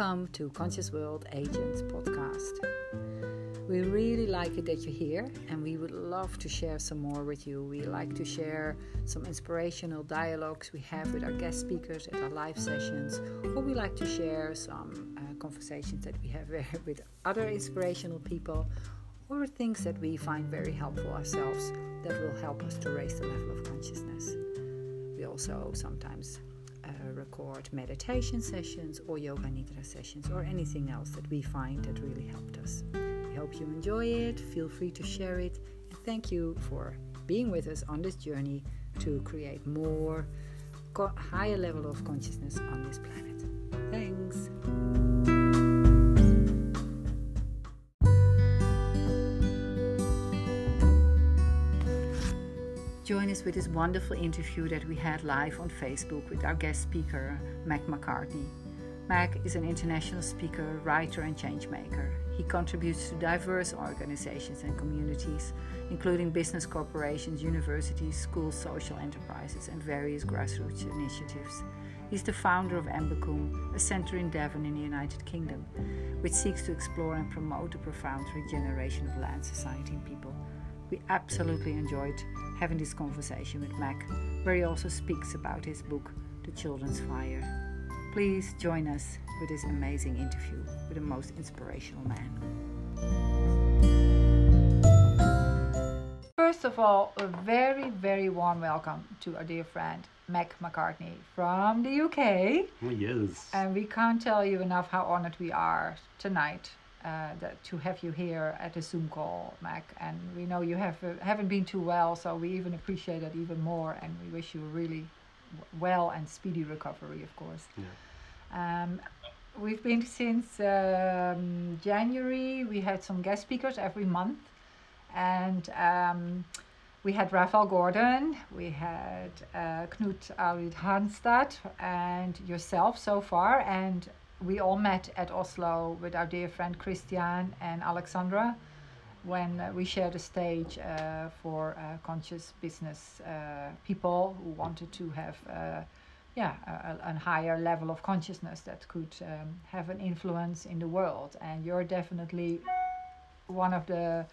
Welcome to Conscious World Agents podcast. We really like it that you're here and we would love to share some more with you. We like to share some inspirational dialogues we have with our guest speakers at our live sessions, or we like to share some uh, conversations that we have with other inspirational people, or things that we find very helpful ourselves that will help us to raise the level of consciousness. We also sometimes record meditation sessions or yoga nidra sessions or anything else that we find that really helped us. We hope you enjoy it. Feel free to share it. And thank you for being with us on this journey to create more co- higher level of consciousness on this planet. Thanks. Us with this wonderful interview that we had live on Facebook with our guest speaker, Mac Macartney. Mac is an international speaker, writer, and changemaker. He contributes to diverse organizations and communities, including business corporations, universities, schools, social enterprises, and various grassroots initiatives. He's the founder of Embercombe, a center in Devon in the United Kingdom, which seeks to explore and promote the profound regeneration of land, society, and people. We absolutely enjoyed having this conversation with Mac, where he also speaks about his book, The Children's Fire. Please join us with this amazing interview with the most inspirational man. First of all, a very, very warm welcome to our dear friend Mac Macartney from the UK. Oh, yes. And we can't tell you enough how honored we are tonight uh, that, to have you here at a Zoom call, Mac. And we know you have uh, haven't been too well, so we even appreciate it even more. And we wish you a really well and speedy recovery, of course. Yeah. Um, we've been since um, January. We had some guest speakers every month, and um, we had Raphael Gordon, we had uh, Knut Arvid Hanstad, and yourself so far. And we all met at Oslo with our dear friend Christian and Alexandra when uh, we shared a stage uh, for uh, conscious business uh, people who wanted to have uh, yeah, a, a, higher level of consciousness that could um, have an influence in the world. And you're definitely one of the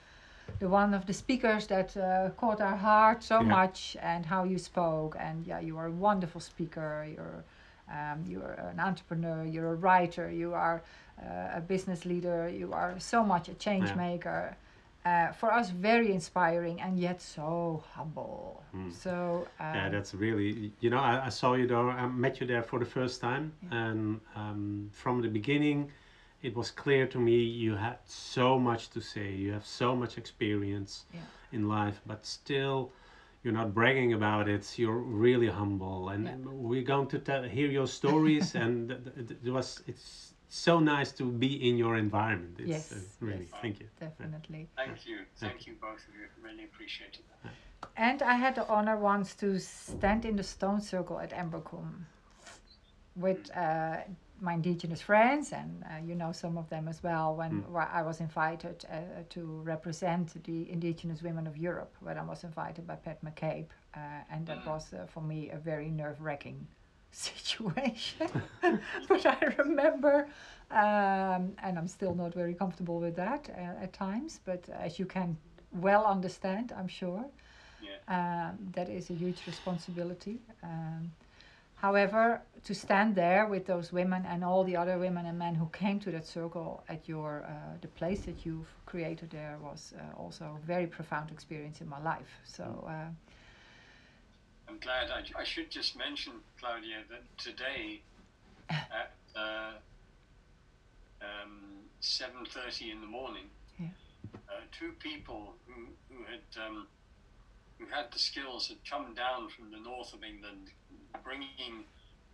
the one of the speakers that uh, caught our heart so Yeah. much and how you spoke and yeah you are a wonderful speaker you're um, you're an entrepreneur you're a writer you are uh, a business leader you are so much a change Yeah. maker uh, for us very inspiring and yet so humble Mm. so um, yeah, that's really, you know, I, I saw you there, I met you there for the first time. And um, from the beginning, it was clear to me you had so much to say. You have so much experience Yeah. in life, but still, you're not bragging about it. You're really humble. And Yeah. we're going to tell, hear your stories. and th- th- it was, it's so nice to be in your environment. It's, Yes, uh, really, yes. thank you. definitely Thank you. Thank you, both of you. Really appreciate it. And I had the honor once to stand in the stone circle at Embercombe with uh, my indigenous friends, and uh, you know some of them as well. When Mm. I was invited uh, to represent the indigenous women of Europe, when I was invited by Pat McCabe, uh, and that was uh, for me a very nerve-wracking situation. but I remember, um, and I'm still not very comfortable with that uh, at times. But as you can well understand, I'm sure. Yeah. Um, that is a huge responsibility. Um, however, to stand there with those women and all the other women and men who came to that circle at your uh, the place that you've created there was uh, also a very profound experience in my life. So uh, I'm glad. I, I should just mention, Claudia, that today at uh, um, 7.30 in the morning, Yeah. uh, two people who, who had um, who had the skills had come down from the north of England, bringing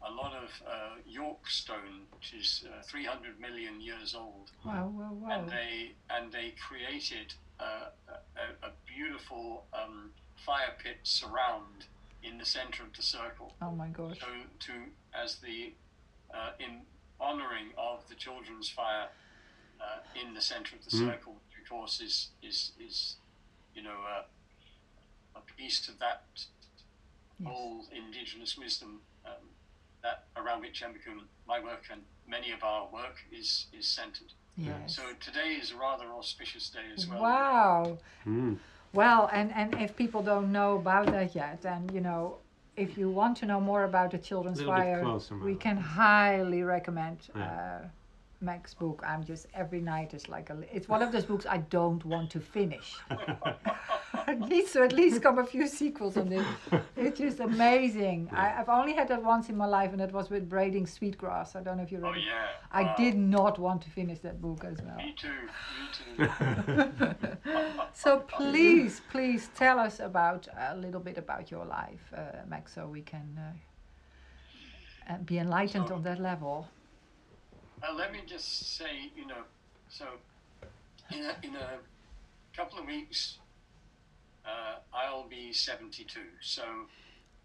a lot of uh, York stone, which is uh, 300 million years old. wow, wow, wow. and they and they created uh, a, a beautiful um, fire pit surround in the center of the circle. Oh my gosh. So to as the uh, in honoring of the children's fire uh, in the center of the Mm. circle, which of course is is is you know uh, a piece to that Yes. old indigenous wisdom um, that around which Embercombe, my work and many of our work is is centered. Yes. So today is a rather auspicious day as well. Wow. Mm. Well, and, and if people don't know about that yet, then you know, if you want to know more about the Children's Little bit Fire, we can highly recommend Yeah. uh, Mac's book. I'm just every night is like a. It's one of those books I don't want to finish. it needs to at least come a few sequels on this. It's just amazing. I, I've only had that once in my life, and that was with Braiding Sweetgrass. I don't know if you read Oh it. yeah. I Wow. did not want to finish that book as well. Me too. Me too. So please, please tell us about a little bit about your life, uh, Max, so we can uh, uh, be enlightened So- on that level. Uh, let me just say, you know, so in a, in a couple of weeks, uh, I'll be 72. So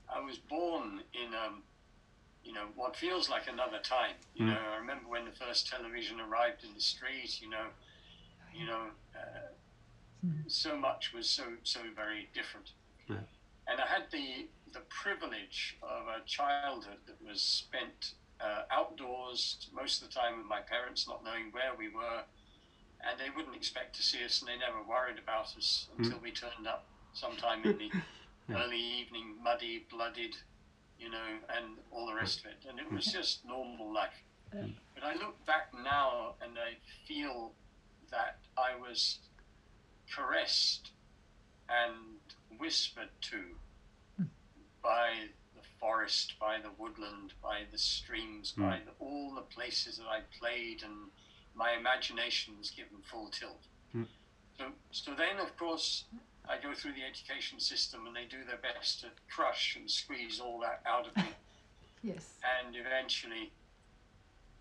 I was born in, um, you know, what feels like another time. You Mm. know, I remember when the first television arrived in the street. You know, you know, uh, Mm. so much was so so very different. Yeah. And I had the the privilege of a childhood that was spent uh, outdoors most of the time with my parents, not knowing where we were, and they wouldn't expect to see us, and they never worried about us hmm. until we turned up sometime in the Yeah. early evening, muddy, blooded, you know, and all the rest of it. And it was hmm. just normal life. Yeah. But I look back now and I feel that I was caressed and whispered to hmm. by the forest, by the woodland, by the streams, Mm. by the, all the places that I played, and my imagination was given full tilt. Mm. So, so then, of course, I go through the education system, and they do their best to crush and squeeze all that out of me, Yes. and eventually,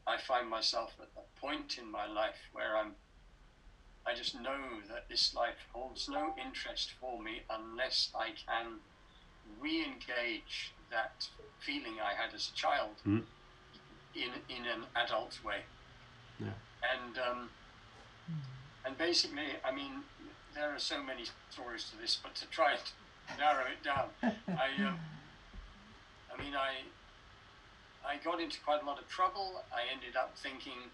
I find myself at a point in my life where I'm. I just know that this life holds no interest for me unless I can re-engage that feeling I had as a child Mm. in in an adult way. Yeah. And um, and basically, I mean, there are so many stories to this, but to try and narrow it down, I um, I mean, I I got into quite a lot of trouble. I ended up thinking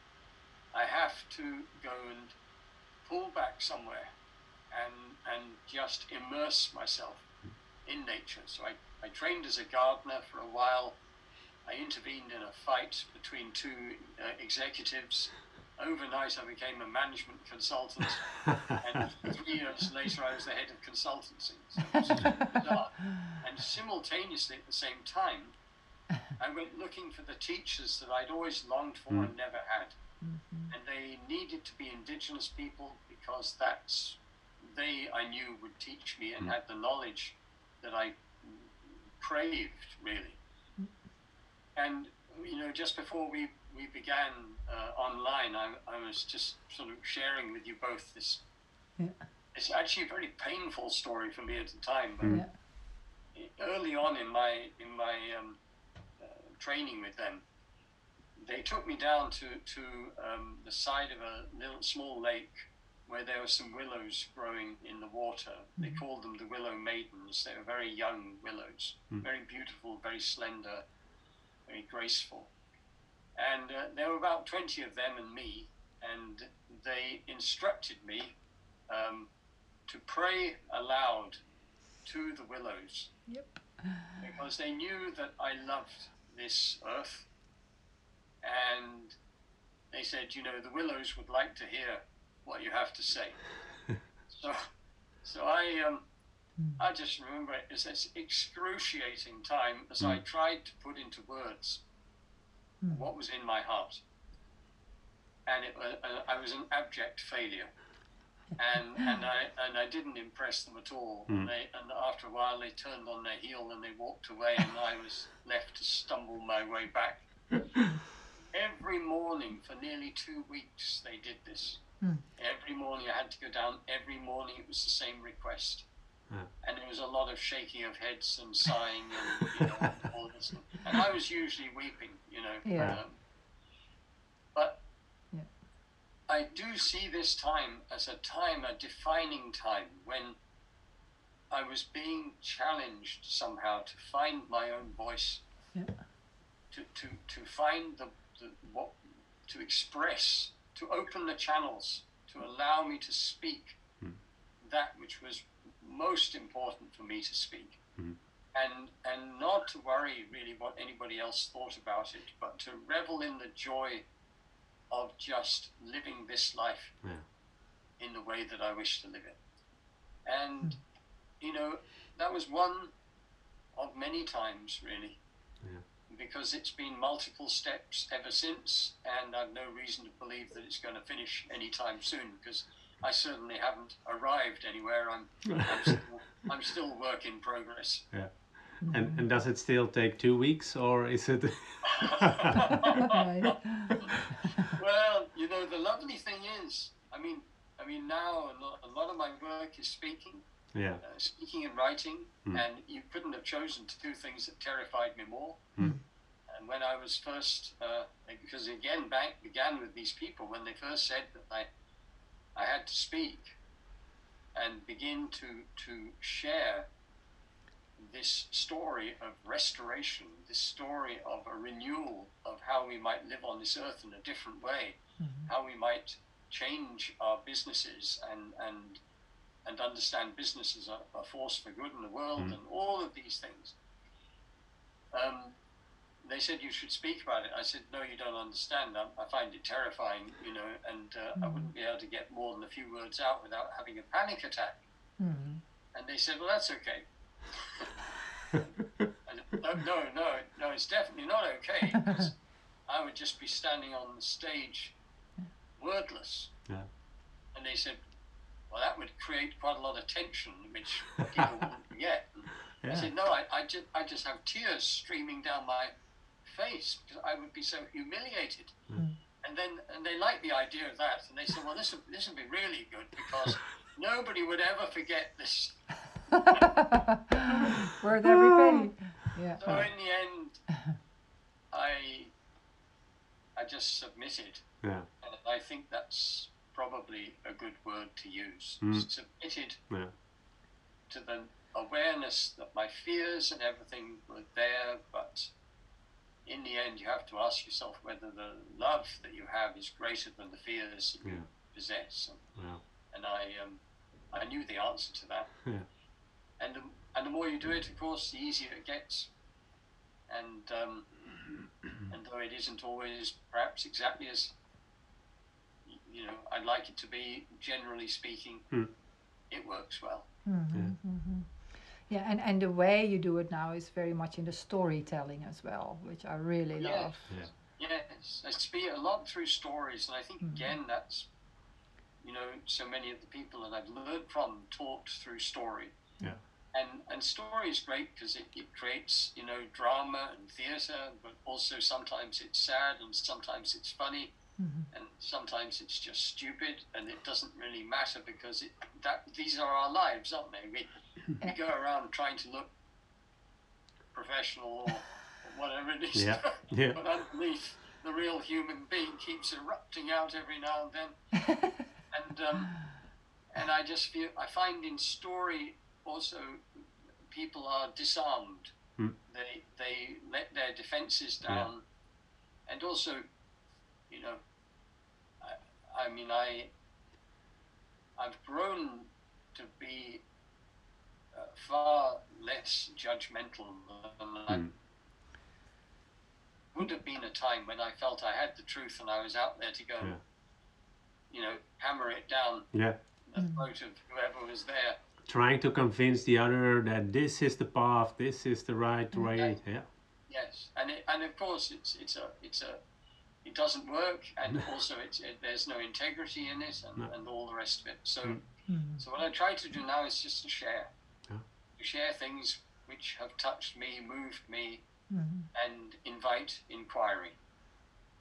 I have to go and pull back somewhere and and just immerse myself in nature. So I, I trained as a gardener for a while. I intervened in a fight between two uh, executives. Overnight, I became a management consultant, and three years later, I was the head of consultancy. So it was just bizarre. And simultaneously, at the same time, I went looking for the teachers that I'd always longed for and mm. never had. Mm-hmm. And they needed to be indigenous people because that's they I knew would teach me and mm. had the knowledge that I craved really. And you know, just before we we began uh, online, I, I was just sort of sharing with you both this. Yeah. It's actually a very painful story for me at the time, but Yeah. early on in my in my um, uh, training with them, they took me down to to um, the side of a little small lake where there were some willows growing in the water. They called them the willow maidens. They were very young willows, very beautiful, very slender, very graceful. And uh, there were about twenty of them and me, and they instructed me um, to pray aloud to the willows Yep. because they knew that I loved this earth. And they said, you know, the willows would like to hear what you have to say. so, so I, um, I just remember it as this excruciating time as I tried to put into words Mm. what was in my heart. And it, wa- uh, I was an abject failure. And, and I and I didn't impress them at all. And, they, and after a while, they turned on their heel and they walked away, and I was left to stumble my way back. Every morning for nearly two weeks, they did this. Hmm. Every morning, I had to go down. Every morning, it was the same request. And there was a lot of shaking of heads and sighing and you know, all this. And I was usually weeping, you know. Yeah. Um, but Yeah. I do see this time as a time, a defining time, when I was being challenged somehow to find my own voice, Yeah. to, to, to find the, the what to express, to open the channels, to allow me to speak hmm. that which was most important for me to speak. Hmm. And, and not to worry really what anybody else thought about it, but to revel in the joy of just living this life Yeah. in the way that I wish to live it. And, hmm. you know, that was one of many times, really. Yeah. Because it's been multiple steps ever since, and I've no reason to believe that it's going to finish anytime soon, because I certainly haven't arrived anywhere. I'm, I'm, still, I'm still work in progress. Yeah. And and does it still take two weeks or is it? Well, you know, the lovely thing is, I mean, I mean, now a lot, a lot of my work is speaking, yeah. uh, speaking and writing, Hmm. and you couldn't have chosen two things that terrified me more. Hmm. And when I was first, uh, because again, back began with these people when they first said that I, I had to speak, and begin to to share this story of restoration, this story of a renewal of how we might live on this earth in a different way, how we might change our businesses and and and understand business as a, a force for good in the world Mm. and all of these things. Um, they said you should speak about it. I said, no, you don't understand. I, I find it terrifying, you know, and uh, I wouldn't be able to get more than a few words out without having a panic attack. Mhm. And they said, well, that's okay. I no, no, no, no, it's definitely not okay. I would just be standing on the stage wordless. Yeah. And they said, well, that would create quite a lot of tension, which people wouldn't get. And I said, no, I, I, just, I just have tears streaming down my face because I would be so humiliated. Mm. And then and they liked the idea of that. And they said, well, this would, this would be really good because nobody would ever forget this. Worth every penny. Yeah. So in the end, I, I just submitted. Yeah. And I think that's probably a good word to use. Mm. Submitted Yeah. to the awareness that my fears and everything were there, but in the end, you have to ask yourself whether the love that you have is greater than the fears that you possess. And, Wow. and I, um, I knew the answer to that. Yeah. And the, and the more you do it, of course, the easier it gets. And um, and though it isn't always perhaps exactly as you know I'd like it to be, generally speaking, Hmm. it works well. Mhm, mhm. Yeah, and, and the way you do it now is very much in the storytelling as well, which I really Yeah. love. Yes, I speak a lot through stories, and I think again that's you know so many of the people that I've learned from talked through story. Yeah. And and story is great because it, it creates you know drama and theatre, but also sometimes it's sad and sometimes it's funny, Mhm. and sometimes it's just stupid, and it doesn't really matter because it that these are our lives, aren't they? We we go around trying to look professional or whatever it is. Yeah. Yeah. but underneath, the real human being keeps erupting out every now and then. and um, and I just feel I find in story also people are disarmed. Hmm. They they let their defenses down, and also, you know, I, I mean I. I've grown to be uh, far less judgmental than I Hmm. would have been a time when I felt I had the truth and I was out there to go, Yeah. you know, hammer it down Yeah. the throat of whoever was there. Trying to convince the other that this is the path, this is the right way. Yeah. Yes, and it, and of course it's it's a it's a it doesn't work, and also it's it, there's no integrity in it, and, No. and all the rest of it. So Mm. So what I try to do now is just to share, Yeah. to share things which have touched me, moved me, Mhm. and invite inquiry.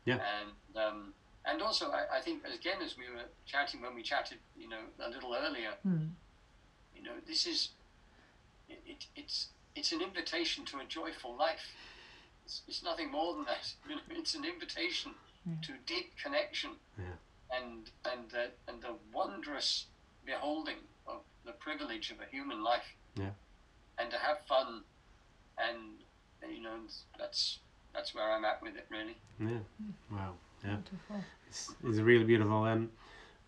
Yeah. And um, and also I, I think again as we were chatting when we chatted, you know, a little earlier, Mhm. you know, this is it, it, it's it's an invitation to a joyful life. It's, it's nothing more than that. You know, it's an invitation Yeah. to deep connection Yeah. and and the and the wondrous beholding of the privilege of a human life. Yeah. And to have fun, and you know, that's that's where I'm at with it really. Yeah. Wow. Yeah. Beautiful. It's, it's really beautiful. And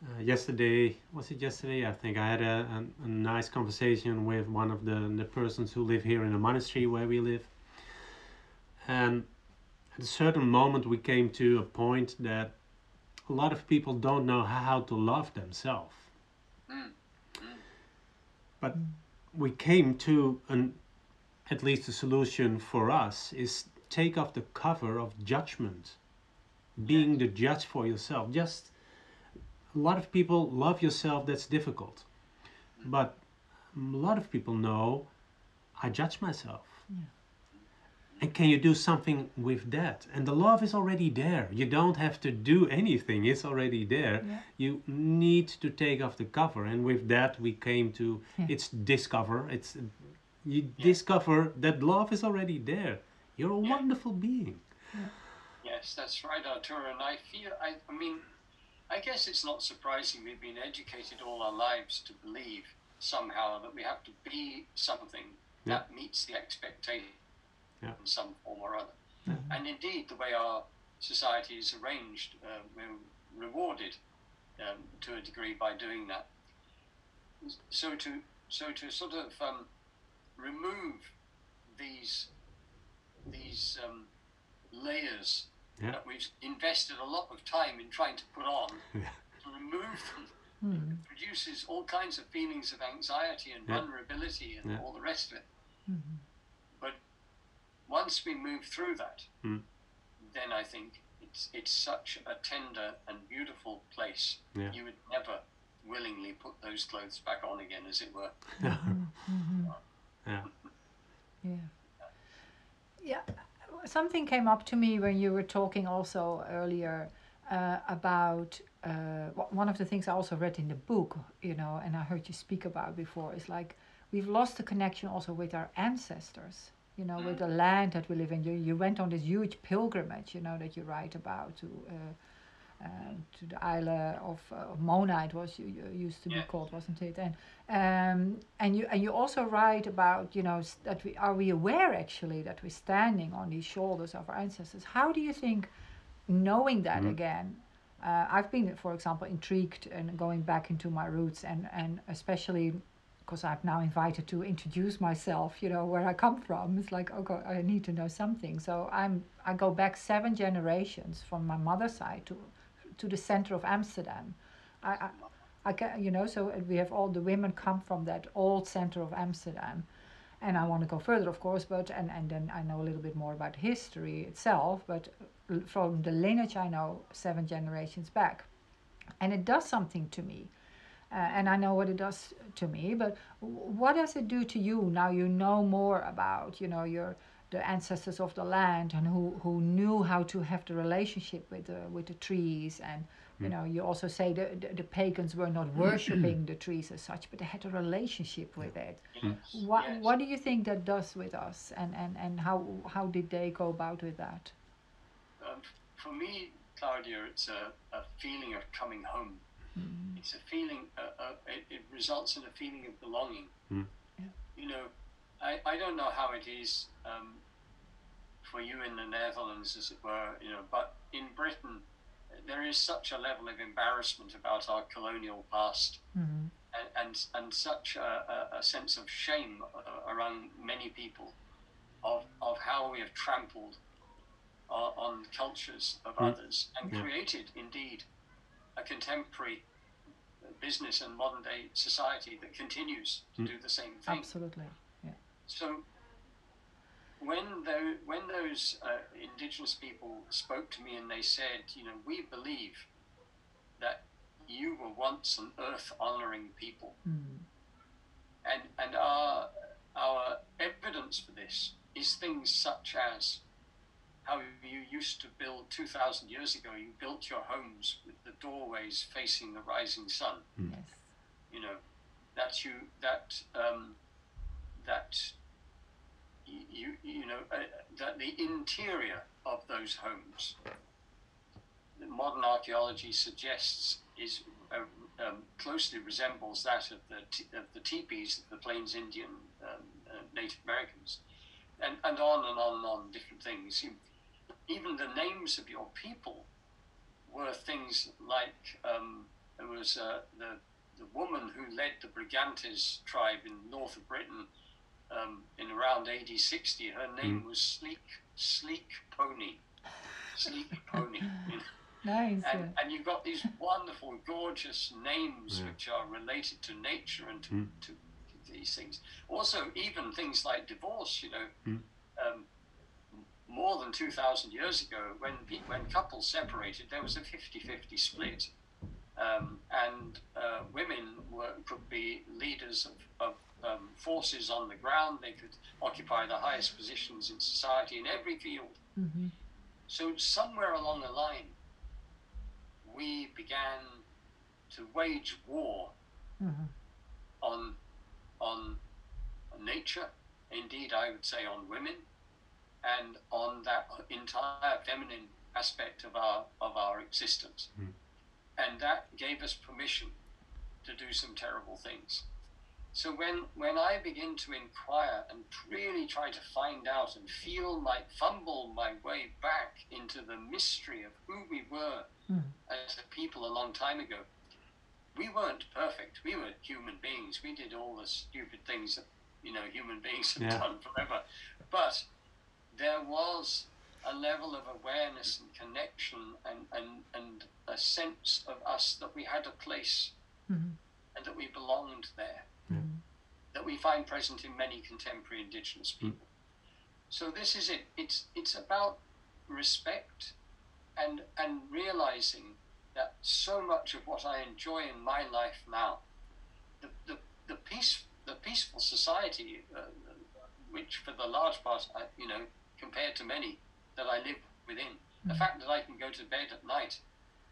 uh, yesterday, was it yesterday? I think I had a, a, a nice conversation with one of the, the persons who live here in the monastery where we live. And at a certain moment, we came to a point that a lot of people don't know how to love themselves. Mm. But we came to an, at least a solution for us is take off the cover of judgment, being the judge for yourself. Just a lot of people love yourself, that's difficult. But a lot of people know I judge myself. And can you do something with that? And the love is already there. You don't have to do anything, it's already there. Yeah. You need to take off the cover. And with that, we came to Yeah. it's discover. It's you Yeah. discover that love is already there. You're a Yeah. wonderful being. Yes, that's right, Arturo. And I feel, I, I mean, I guess it's not surprising we've been educated all our lives to believe somehow that we have to be something Yeah. that meets the expectation Yeah. in some form or other. Yeah. And indeed, the way our society is arranged, uh, we're rewarded um, to a degree by doing that. So to so to sort of um, remove these these um, layers Yeah. that we've invested a lot of time in trying to put on, Yeah. to remove them Mm. produces all kinds of feelings of anxiety and Yeah. vulnerability and all the rest of it. Mhm. But once we move through that, Mm. then I think it's it's such a tender and beautiful place. Yeah. You would never willingly put those clothes back on again, as it were. yeah. Yeah. Yeah. Something came up to me when you were talking also earlier uh, about uh, one of the things I also read in the book, you know, and I heard you speak about before is like we've lost the connection also with our ancestors, you know, with the land that we live in. You, you went on this huge pilgrimage, you know, that you write about to. Uh, um, to the Isle of uh, Mona, it was you, you used to be Yeah. called, wasn't it? And um, and you and you also write about you know that we are we aware actually that we're standing on these shoulders of our ancestors. How do you think knowing that again? Uh, I've been, for example, intrigued and going back into my roots, and and especially because I've now invited to introduce myself, you know, where I come from. It's like, oh, okay, I need to know something. So I'm I go back seven generations from my mother's side to to the center of Amsterdam. I, I I can, you know, so we have all the women come from that old center of Amsterdam, and I want to go further, of course, but and and then I know a little bit more about history itself, but from the lineage I know seven generations back, and it does something to me, uh, and I know what it does to me. But what does it do to you now? You know more about, you know, your the ancestors of the land and who, who knew how to have the relationship with the with the trees and you know you also say the, the, the pagans were not worshipping the trees as such but they had a relationship with it Yes. what yes. what do you think that does with us and and, and how how did they go about with that Um, for me, Claudia, it's a, a feeling of coming home. It's a feeling, uh, uh, it, it results in a feeling of belonging. Mm. Yeah. You know, I, I don't know how it is um, for you in the Netherlands, as it were, you know, but in Britain, there is such a level of embarrassment about our colonial past Mhm. and, and, and such a, a, a sense of shame uh, around many people of, of how we have trampled on, on cultures of Mm. others and Yeah. created, indeed, a contemporary business and modern day society that continues to Mm. do the same thing. absolutely So when tho- when those uh, indigenous people spoke to me and they said, you know, we believe that you were once an earth honoring people, Mm. and and our our evidence for this is things such as how you used to build 2,000 years ago. You built your homes with the doorways facing the rising sun yes you know that you that um, that you you know uh, that the interior of those homes that modern archaeology suggests is uh, um, closely resembles that of the t- of the teepees of the Plains Indian um, uh, Native Americans, and and on and on and on different things. You, even the names of your people were things like um, there was uh, the the woman who led the Brigantes tribe in north of Britain um, in around AD 60. Her name Mm. was Sleek Sleek Pony. Sleek Pony. you know. Nice. And, and you've got these wonderful, gorgeous names Yeah. which are related to nature and to, Mm. to these things. Also, even things like divorce, you know, Mm. um, more than 2,000 years ago, when, when couples separated, there was a 50 50 split. Um, and uh, women were, could be leaders of, of um, forces on the ground, they could occupy the highest positions in society in every field. Mhm. So somewhere along the line, we began to wage war Mhm. on on nature. Indeed, I would say on women, and on that entire feminine aspect of our of our existence. Mm. And that gave us permission to do some terrible things. So when when I begin to inquire and really try to find out and feel my fumble my way back into the mystery of who we were Mm. as a people a long time ago, we weren't perfect. We were human beings. We did all the stupid things that you know human beings have Yeah. done forever. But there was a level of awareness and connection and, and, and a sense of us that we had a place Mhm. and that we belonged there Mhm. that we find present in many contemporary indigenous people. So this is it. It's it's about respect and and realizing that so much of what I enjoy in my life now, the the, the peace the peaceful society, uh, which for the large part, I, you know, compared to many that I live within, the Mhm. fact that I can go to bed at night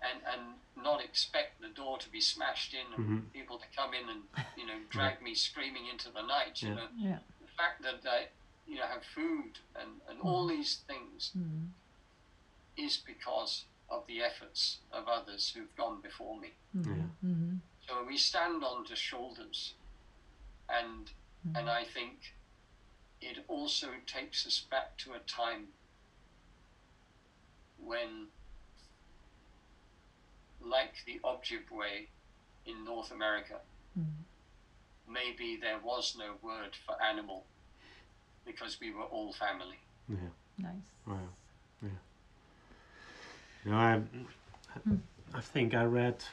and and not expect the door to be smashed in and Mhm. people to come in and you know drag me screaming into the night. You Yeah. know, Yeah. the fact that I you know have food and and all these things Mhm. is because of the efforts of others who've gone before me. Mhm. Mhm. So we stand on the shoulders, and and I think it also takes us back to a time when, like the Ojibwe in North America, Mhm. maybe there was no word for animal because we were all family. Yeah. Nice. Wow. Yeah. You know, I, I think I read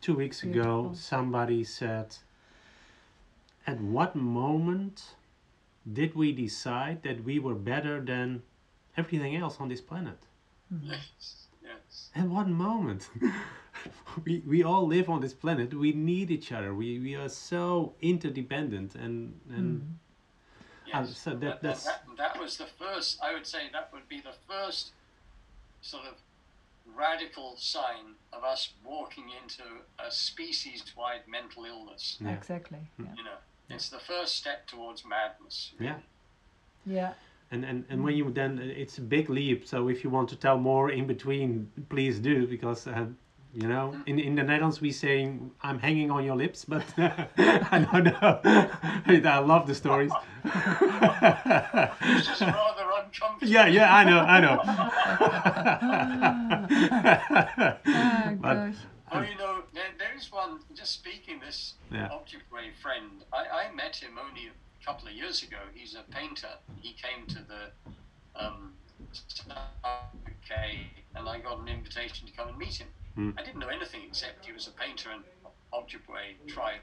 two weeks ago somebody said, At what moment did we decide that we were better than everything else on this planet? Yes, yes. At what moment? we, we all live on this planet. We need each other. We, we are so interdependent and, and Yes. Um, so that- that, that's- that, that was the first, I would say that would be the first sort of radical sign of us walking into a species wide mental illness. yeah. Exactly. Yeah. You know, it's the first step towards madness. yeah. Yeah. And, and, and when you then, it's a big leap. So if you want to tell more in between, please do, because, uh, you know, in, in the Netherlands we say, I'm hanging on your lips, but I don't know. I love the stories. It's just rather uncomfortable. yeah, yeah, I know, I know. Ah, But- gosh. Oh, you know, is one, just speaking this Yeah. Ojibwe friend, I, I met him only a couple of years ago. He's a painter. He came to the um, UK and I got an invitation to come and meet him. Hmm. I didn't know anything except he was a painter and Ojibwe tribe.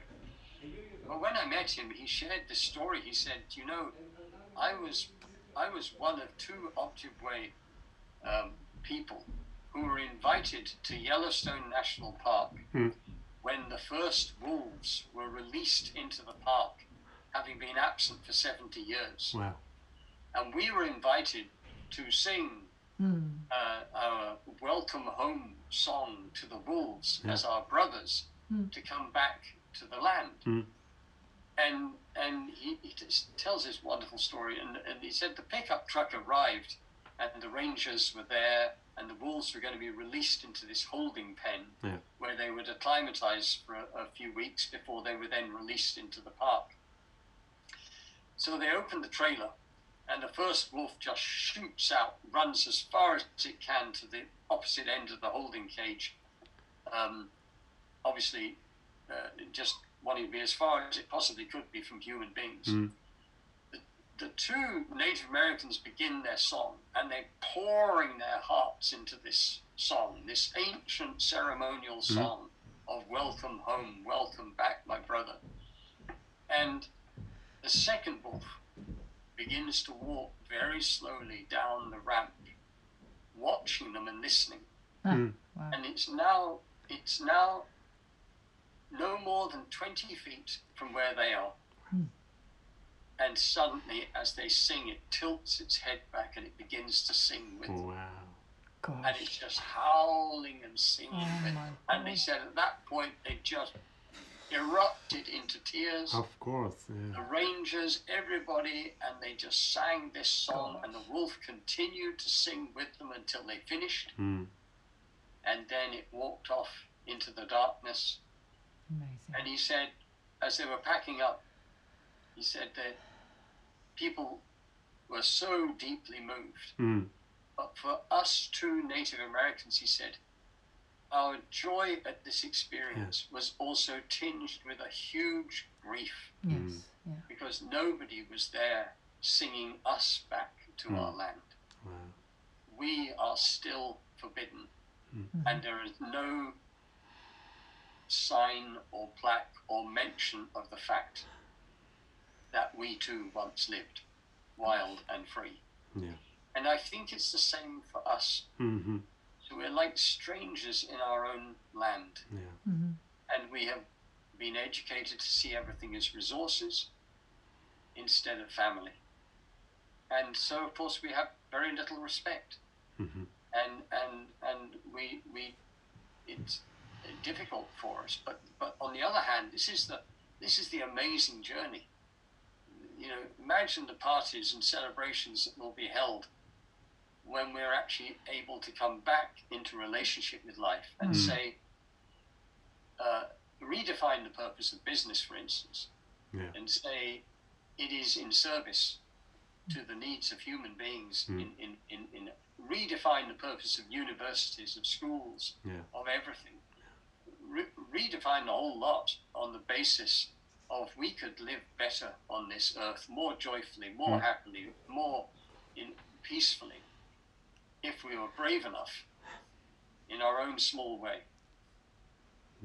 But when I met him, he shared this story. He said, "You know, I was, I was one of two Ojibwe um, people who were invited to Yellowstone National Park Hmm. When the first wolves were released into the park, having been absent for 70 years. wow. And we were invited to sing Mm. uh, our welcome home song to the wolves Yeah. as our brothers Hmm. to come back to the land. Hmm. And and he, he just tells this wonderful story. And, and he said the pickup truck arrived, and the rangers were there, and the wolves were going to be released into this holding pen Yeah. where they would acclimatise for a, a few weeks before they were then released into the park. So they opened the trailer, and the first wolf just shoots out, runs as far as it can to the opposite end of the holding cage. Um, obviously, uh, just wanting to be as far as it possibly could be from human beings. Mm. The, the two Native Americans begin their song, and they're pouring their hearts into this song, this ancient ceremonial song of welcome home, welcome back, my brother. And the second wolf begins to walk very slowly down the ramp, watching them and listening. Mm. wow. And it's now it's now no more than twenty feet from where they are. Hmm. And suddenly, as they sing, it tilts its head back and it begins to sing with them. Wow. And it's just howling and singing. Oh with my and they said at that point they just erupted into tears. Of course. Yeah. The rangers, everybody, and they just sang this song, and the wolf continued to sing with them until they finished, Mm. and then it walked off into the darkness. Amazing. And he said, as they were packing up, he said that people were so deeply moved. Mm. But for us two Native Americans, he said, our joy at this experience was also tinged with a huge grief Yes. Yeah. because nobody was there singing us back to Mm. our land. Wow. We are still forbidden, Mhm. and there is no sign or plaque or mention of the fact that we too once lived wild and free. Yeah. And I think it's the same for us. Mm-hmm. So we're like strangers in our own land, Yeah. Mhm. and we have been educated to see everything as resources instead of family. And so, of course, we have very little respect, Mm-hmm. and and and we we it's difficult for us. But but on the other hand, this is the this is the amazing journey. You know, imagine the parties and celebrations that will be held when we're actually able to come back into relationship with life and Mm. say, uh, redefine the purpose of business, for instance, Yeah. and say it is in service to the needs of human beings, Mm. in, in, in, in redefine the purpose of universities, of schools, Yeah. of everything. Re- redefine the whole lot on the basis of we could live better on this earth, more joyfully, more Mm. happily, more in peacefully, if we were brave enough in our own small way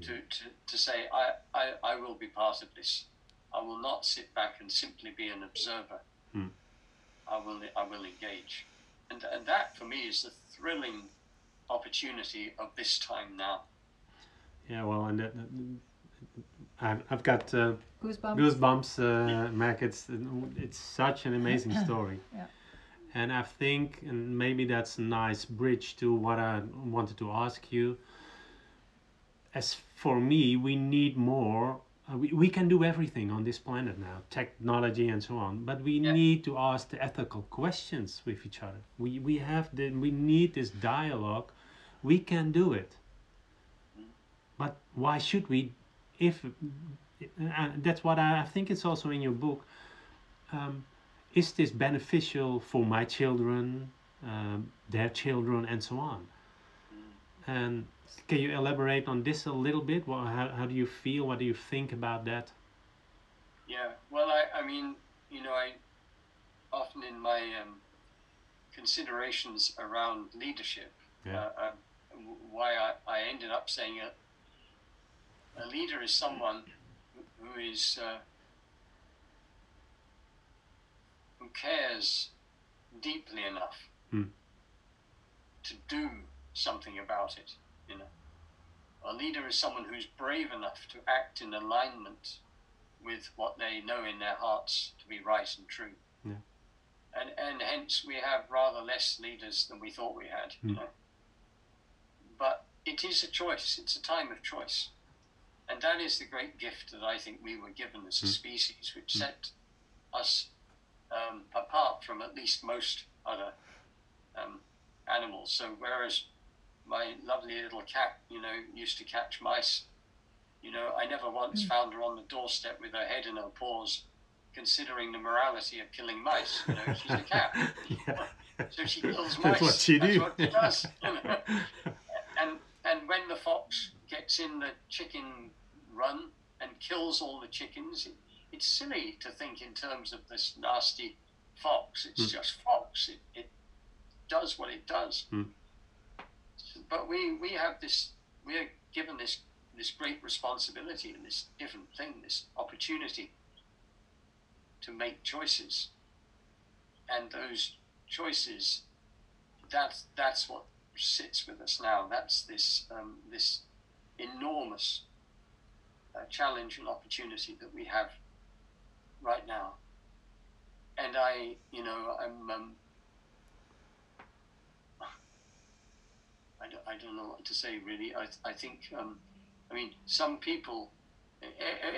to, to, to say, I, I, I will be part of this. I will not sit back and simply be an observer. Mm. I will I will engage. And, and that for me is the thrilling opportunity of this time now. Yeah. Well, and that, I've I've got uh, Goosebumps. goosebumps, uh, Mac. It's it's such an amazing story. Yeah. And I think, and maybe that's a nice bridge to what I wanted to ask you. As for me, we need more. Uh, we, we can do everything on this planet now, technology and so on. But we Yeah. need to ask the ethical questions with each other. We we have the we need this dialogue. We can do it. But why should we? If uh, that's what I, I think it's also in your book. Um, is this beneficial for my children, um, their children, and so on? And can you elaborate on this a little bit? What, how, how do you feel? What do you think about that? Yeah, well, I, I mean, you know, I often in my um, considerations around leadership, Yeah. uh, uh, why I, I ended up saying a, a leader is someone who- is uh, who cares deeply enough Hmm. to do something about it. You know, a leader is someone who's brave enough to act in alignment with what they know in their hearts to be right and true. Yeah. And and hence we have rather less leaders than we thought we had. You Mm. know. But it is a choice. It's a time of choice. And that is the great gift that I think we were given as a Mm. species, which set us um, apart from at least most other um, animals. So whereas my lovely little cat, you know, used to catch mice, you know, I never once Mm. found her on the doorstep with her head in her paws considering the morality of killing mice. You know, she's a cat. yeah. So she kills mice. That's what she That's do. what she does. and and when the fox gets in the chicken run and kills all the chickens, it, it's silly to think in terms of this nasty fox. It's Mm. just fox. It, it does what it does. Mm. But we we have this. We are given this this great responsibility and this different thing, this opportunity to make choices, and those choices. That's that's what sits with us now. That's this um, this enormous uh, challenge and opportunity that we have right now. And I, you know, I'm. Um, I don't, I don't know what to say really. I, I think, um, I mean, some people,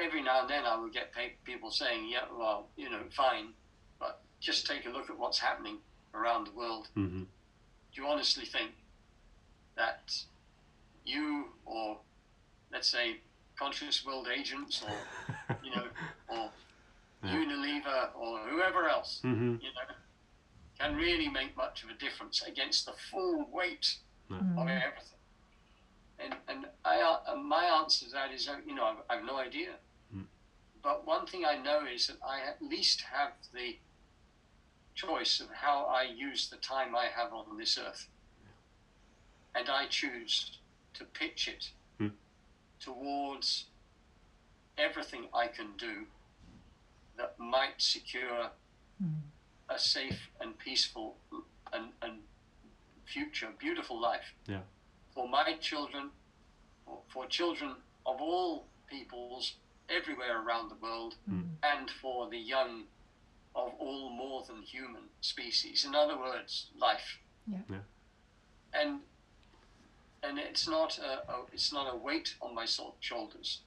every now and then I will get people saying, yeah, well, you know, fine, but just take a look at what's happening around the world. hmm Do you honestly think that you or, let's say, conscious world agents or, you know, or Yeah. Unilever or whoever else, hmm you know, can really make much of a difference against the full weight of Mm. everything. And and I uh, my answer to that is uh, you know I've, I've no idea. Mm. But one thing I know is that I at least have the choice of how I use the time I have on this earth, and I choose to pitch it. Towards everything I can do that might secure Mm. a safe and peaceful and, and future, beautiful life. Yeah. For my children, for, for children of all peoples everywhere around the world, Mm. and for the young of all more than human species. In other words, life. Yeah. Yeah. And and it's not a, a it's not a weight on my shoulders.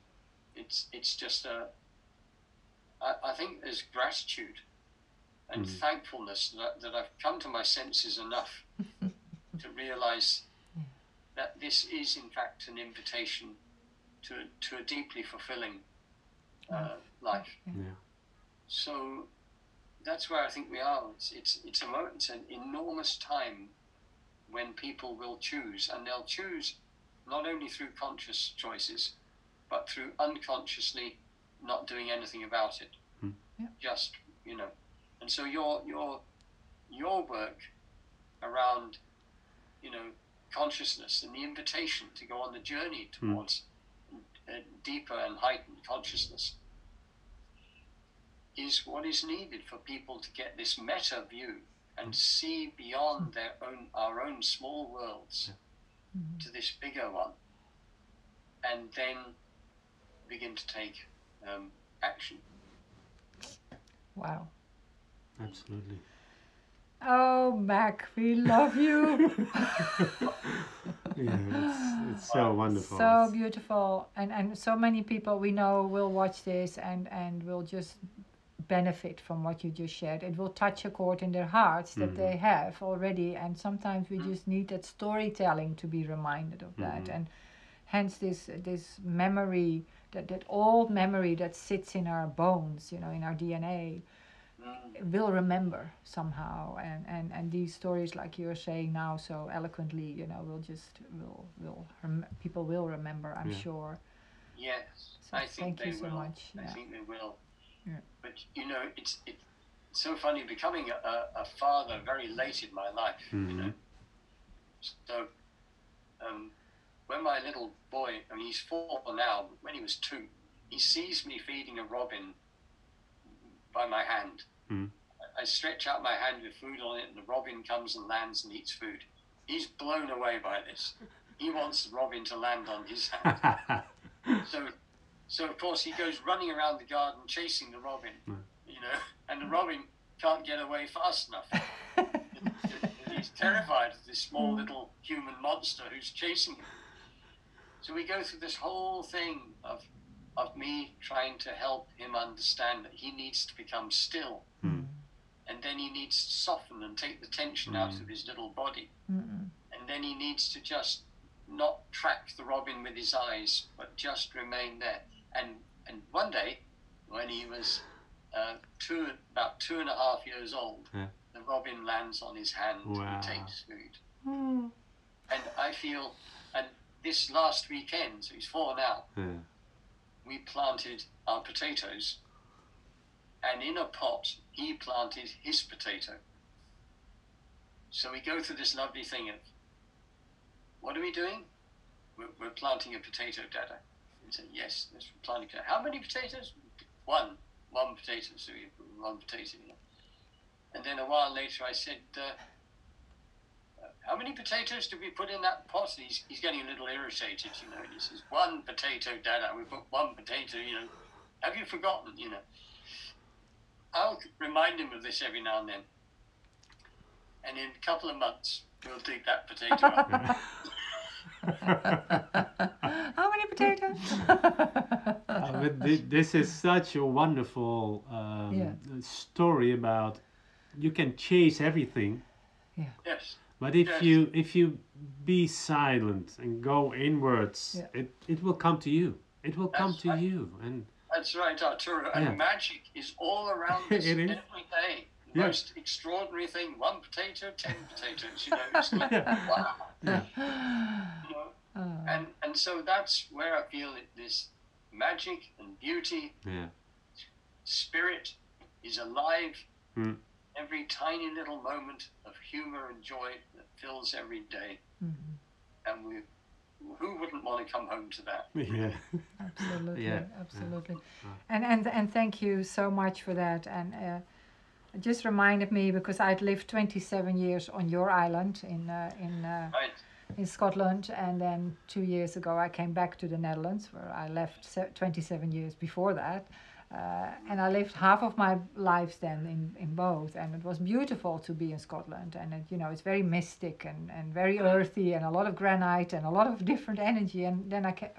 It's it's just a. I, I think there's gratitude and Mhm. thankfulness that, that I've come to my senses enough to realize Yeah. that this is in fact an invitation to to a deeply fulfilling uh, life. Yeah. So that's where I think we are. It's it's it's a moment, it's an enormous time when people will choose, and they'll choose not only through conscious choices, but through unconsciously not doing anything about it. Hmm. Yeah. Just you know, and so your your your work around you know consciousness and the invitation to go on the journey Hmm. towards a deeper and heightened consciousness is what is needed for people to get this meta view and see beyond their own our own small worlds Mhm. to this bigger one and then begin to take um, action Wow. Absolutely. Oh, Mac, we love you. Yeah, it's, it's so wonderful. so beautiful, and and so many people we know will watch this and and will just benefit from what you just shared. It will touch a chord in their hearts that Mhm. they have already, and sometimes we just need that storytelling to be reminded of that, Mhm. and hence this this memory that that old memory that sits in our bones, you know, in our DNA Mm, will remember somehow. And, and, and these stories like you're saying now so eloquently you know will just will will rem- people will remember i'm Yeah. sure. Yes. So I think thank you so will. much. I yeah. think they will Yeah. but you know it's it's so funny becoming a, a, father very late in my life you Mhm. know so um, when my little boy I mean he's four now when he was two he sees me feeding a robin by my hand Mm. I- I stretch out my hand with food on it and the robin comes and lands and eats food he's blown away by this he wants the robin to land on his hand so, so of course he goes running around the garden chasing the robin, Mm. you know, and the robin can't get away fast enough. He's terrified of this small little human monster who's chasing him. So we go through this whole thing of of me trying to help him understand that he needs to become still, Mm. and then he needs to soften and take the tension out Mm. of his little body Mm-mm. and then he needs to just not track the robin with his eyes, but just remain there. And and one day, when he was uh, two about two and a half years old. Yeah. The robin lands on his hand Wow. and takes food. And I feel, and this last weekend, so he's four now, Yeah. we planted our potatoes, and in a pot he planted his potato. So we go through this lovely thing of, what are we doing? We're, we're planting a potato, Dada. He said, yes, let's plant a potato. How many potatoes? One. One potato. So we put one potato. You know. And then a while later I said, uh, uh, how many potatoes did we put in that pot? And he's, he's getting a little irritated, you know. And he says, one potato, Dada. We put one potato, you know. Have you forgotten, you know? I'll remind him of this every now and then. And in a couple of months, we'll dig that potato up. How many potatoes? Uh, but thi- this is such a wonderful um, Yeah. story about you can chase everything yes. but if Yes. you if you be silent and go inwards Yeah. it, it will come to you it will come to right. you and That's right, Arturo. And magic is all around us It is. every day. Yeah. most extraordinary thing one potato, ten potatoes. You know, it's like, wow. Yeah You know? Oh, And, and so that's where I feel it, this magic and beauty, yeah spirit is alive. Mm. Every tiny little moment of humor and joy that fills every day. mhm. And we, who wouldn't want to come home to that? yeah Absolutely, Yeah. absolutely. And and and thank you so much for that. And uh, it just reminded me because I'd lived 27 years on your island in uh, in uh, Right? In Scotland, and then two years ago I came back to the Netherlands, where I left 27 years before that. Uh, and I lived half of my life then in, in both, and it was beautiful to be in Scotland. And it, you know, it's very mystic and, and very earthy, and a lot of granite and a lot of different energy. And then I, ca-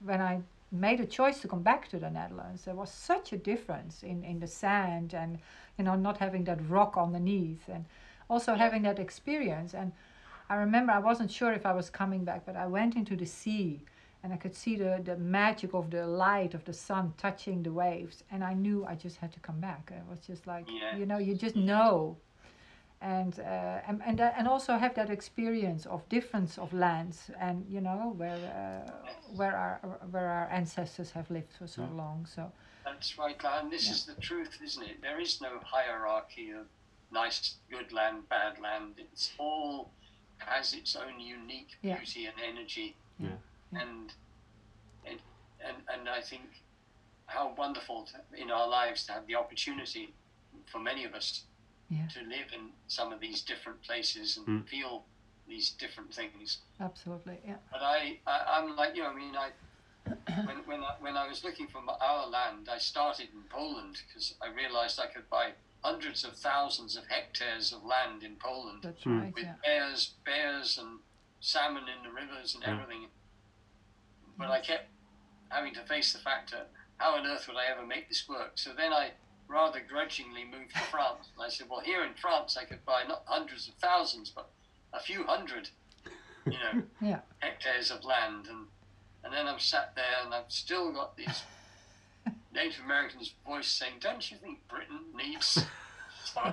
when I made a choice to come back to the Netherlands, there was such a difference in, in the sand and you know not having that rock underneath, and also having that experience. And I remember I wasn't sure if I was coming back, but I went into the sea and I could see the, the magic of the light of the sun touching the waves. And I knew I just had to come back. It was just like, Yeah. you know, you just know. And, uh, and, and, and also have that experience of difference of lands and, you know, where, uh, where, our, where our ancestors have lived for so Yeah. long. So, That's right, and this Yeah. is the truth, isn't it? There is no hierarchy of nice, good land, bad land. It's all has its own unique Yeah. beauty and energy, Yeah. Yeah. and and and and I think how wonderful to, in our lives to have the opportunity for many of us Yeah. to live in some of these different places and Mm. feel these different things. absolutely. Yeah. But I, I I'm like you know, I mean, I when when I, when I was looking for my- our land, I started in Poland because I realized I could buy hundreds of thousands of hectares of land in Poland That's Hmm. right. with Yeah. bears, bears and salmon in the rivers and Yeah. everything. But I kept having to face the fact that how on earth would I ever make this work? So then I rather grudgingly moved to France. And I said, well, here in France, I could buy not hundreds of thousands, but a few hundred, you know, Yeah. hectares of land. And, and then I'm sat there and I've still got these Native Americans' voice saying, don't you think Britain needs... so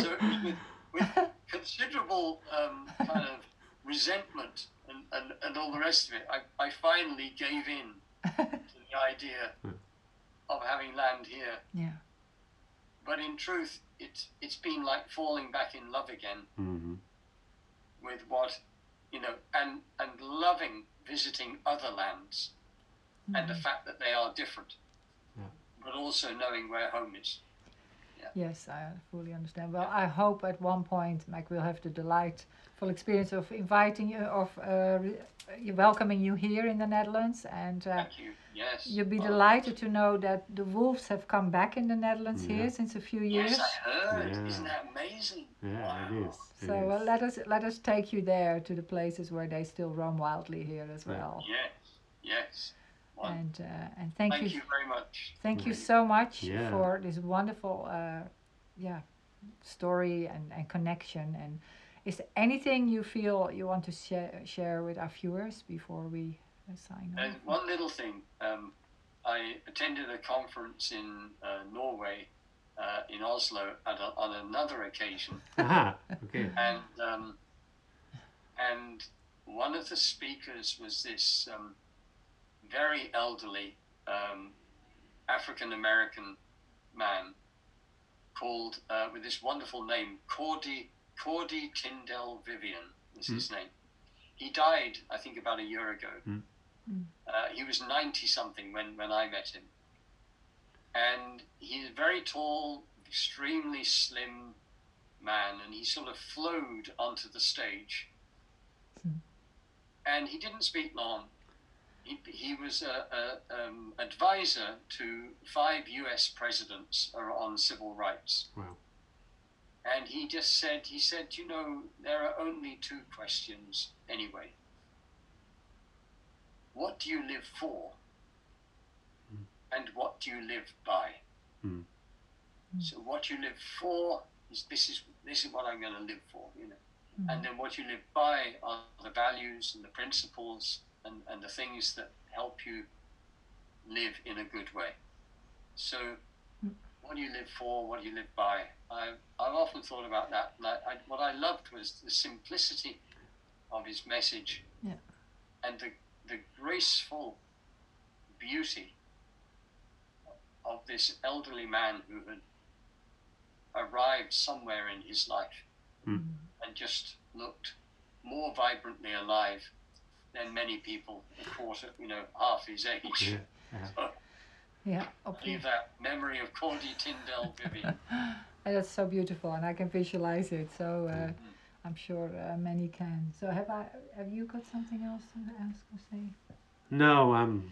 so with, with considerable um, kind of resentment and, and, and all the rest of it, I, I finally gave in to the idea of having land here. Yeah. But in truth, it's it's been like falling back in love again hmm with what you know, and and loving visiting other lands and the fact that they are different, Yeah. But also knowing where home is. Yes, I fully understand. Well, I hope at one point, Mike, we'll have the delightful experience of inviting you, of uh, welcoming you here in the Netherlands, and uh, Thank you. Yes. you'll be Oh, delighted to know that the wolves have come back in the Netherlands Yeah. here since a few years. Yes, I heard. Yeah. Isn't that amazing? yeah wow. it is it So uh, is. let us let us take you there to the places where they still roam wildly here as well. Yes. Yes. Well, And uh, and thank, thank you, you very much. thank you so much Yeah. for this wonderful uh, yeah story and, and connection. And is there anything you feel you want to share share with our viewers before we uh, sign And off? one little thing, um, I attended a conference in uh, Norway, uh, in Oslo, at a, on another occasion, Aha, okay. and um, and one of the speakers was this um, very elderly um, African American man called uh, with this wonderful name, Cordy Cordy Tindell Vivian was his name. He died, I think, about a year ago. Mm. Uh, he was ninety something when when I met him, and he's a very tall, extremely slim man, and he sort of flowed onto the stage. And he didn't speak long. He, he was a, a um, advisor to five U.S. presidents on civil rights. Wow. And he just said, he said, you know, there are only two questions anyway. What do you live for? And what do you live by? Mm. So what you live for is this is this is what I'm going to live for, you know. And then what you live by are the values and the principles and, and the things that help you live in a good way. So what do you live for? What do you live by? I, I've often thought about that. And I, I, what I loved was the simplicity of his message Yeah. and the, the graceful beauty of this elderly man who had arrived somewhere in his life Hmm. and just looked more vibrantly alive than many people a quarter, you know, half his age. Yeah. yeah. Yeah, okay. leave that memory of Cordy Tindell Vivian. And that's so beautiful, and I can visualize it. So uh, I'm sure uh, many can. So have I? Have you got something else to ask or say? No, um,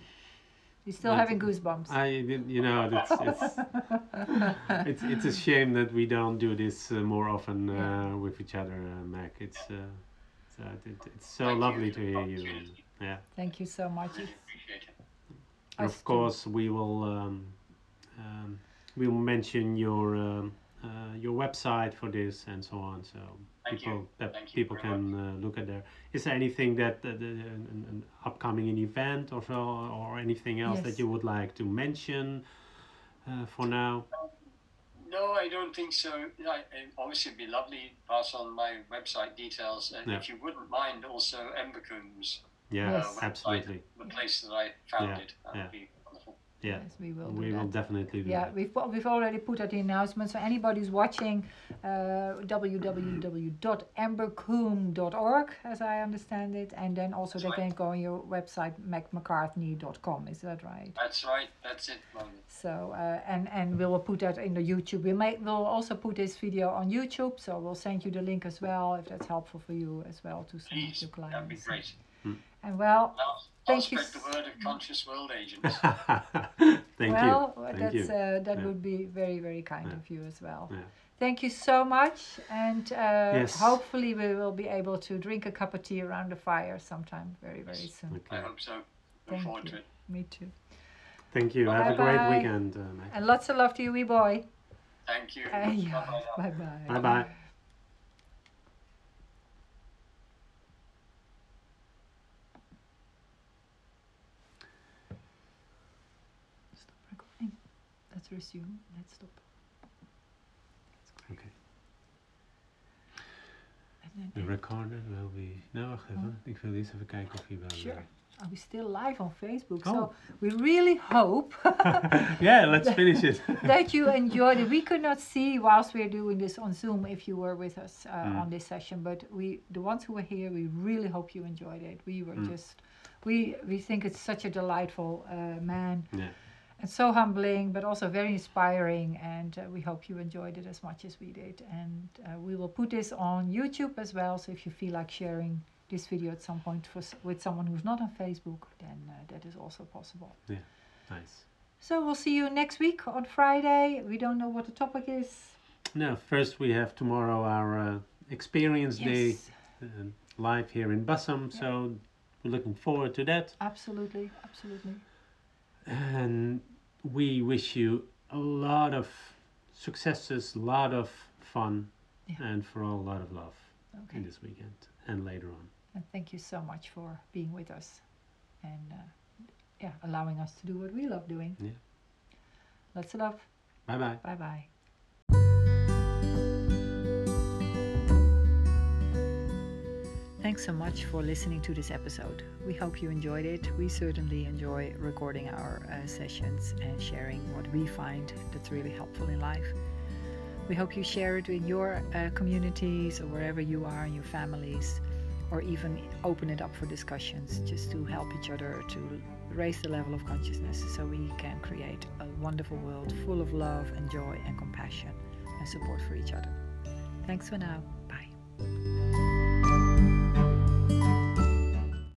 You're still Not- having goosebumps. I you know it's it's it's it's a shame that we don't do this uh, more often uh, Yeah. with each other, uh, Mac. It's uh, so it, it's so Thank lovely for to hear you. And, yeah, Thank you so much. Really appreciate it. and of too. course we will um, um, we will mention your um, uh, your website for this and so on. So Thank people you. that Thank people can uh, look at there. Is there anything that uh, the, an, an upcoming an event or so, or anything else Yes. that you would like to mention uh, for now? No, I don't think so. I, obviously, it'd be lovely to pass on my website details. And Yeah. if you wouldn't mind, also Embercombe's, Yeah, uh, website, absolutely. the place that I founded. That yeah. would be. Yeah, Yes, we will do we that. will definitely do Yeah, that. we've we've already put out the announcement. So anybody's who's watching, uh, www.embercombe.org, as I understand it, and then also That's they right. can go on your website macmacartney.com. Is that right? That's right. That's it, Margaret. So uh, and and we will put that in the YouTube. We may we'll also put this video on YouTube. So we'll send you the link as well if that's helpful for you as well to some of Please, your clients. that'd be great. And well, I'll, I'll Thank you spread the word of conscious world agents. Thank well, you. Thank that's you. uh, that Yeah. would be very very kind Yeah. of you as well. Yeah. Thank you so much, and uh, Yes. hopefully we will be able to drink a cup of tea around the fire sometime very very soon. I hope so. Look Thank forward you. to it. Me too. Thank you. Have a great Bye-bye. weekend, uh, And lots of love to you, wee boy. Thank you. Uh, yeah. Bye-bye. Bye bye. Bye bye. Stop recording. Let's resume. Let's stop. Okay. And De recorder will be. Nou, wacht even. Ik wil eerst even kijken of hij wel. sure. Are we still live on Facebook? Oh. So we really hope yeah, let's finish it. that you enjoyed it. We could not see whilst we're doing this on Zoom if you were with us uh, Mm. on this session, but we, the ones who were here, we really hope you enjoyed it. We were Mm. just, we we think it's such a delightful uh, man yeah. And so humbling, but also very inspiring. And uh, we hope you enjoyed it as much as we did. And uh, we will put this on YouTube as well. So if you feel like sharing this video at some point for, s- with someone who's not on Facebook, then uh, that is also possible. Yeah, nice. So we'll see you next week on Friday. We don't know what the topic is. Now, first we have tomorrow our uh, experience day Yes, uh, live here in Bassam. So we're looking forward to that. absolutely, absolutely. And we wish you a lot of successes, a lot of fun, Yeah. and for all a lot of love Okay. in this weekend and later on. And thank you so much for being with us. And uh, yeah, allowing us to do what we love doing. Yeah. Lots of love. Bye bye. Bye bye. Thanks so much for listening to this episode. We hope you enjoyed it. We certainly enjoy recording our uh, sessions and sharing what we find that's really helpful in life. We hope you share it with your uh, communities or wherever you are in your families, or even open it up for discussions just to help each other to raise the level of consciousness so we can create a wonderful world full of love and joy and compassion and support for each other. Thanks for now. Bye.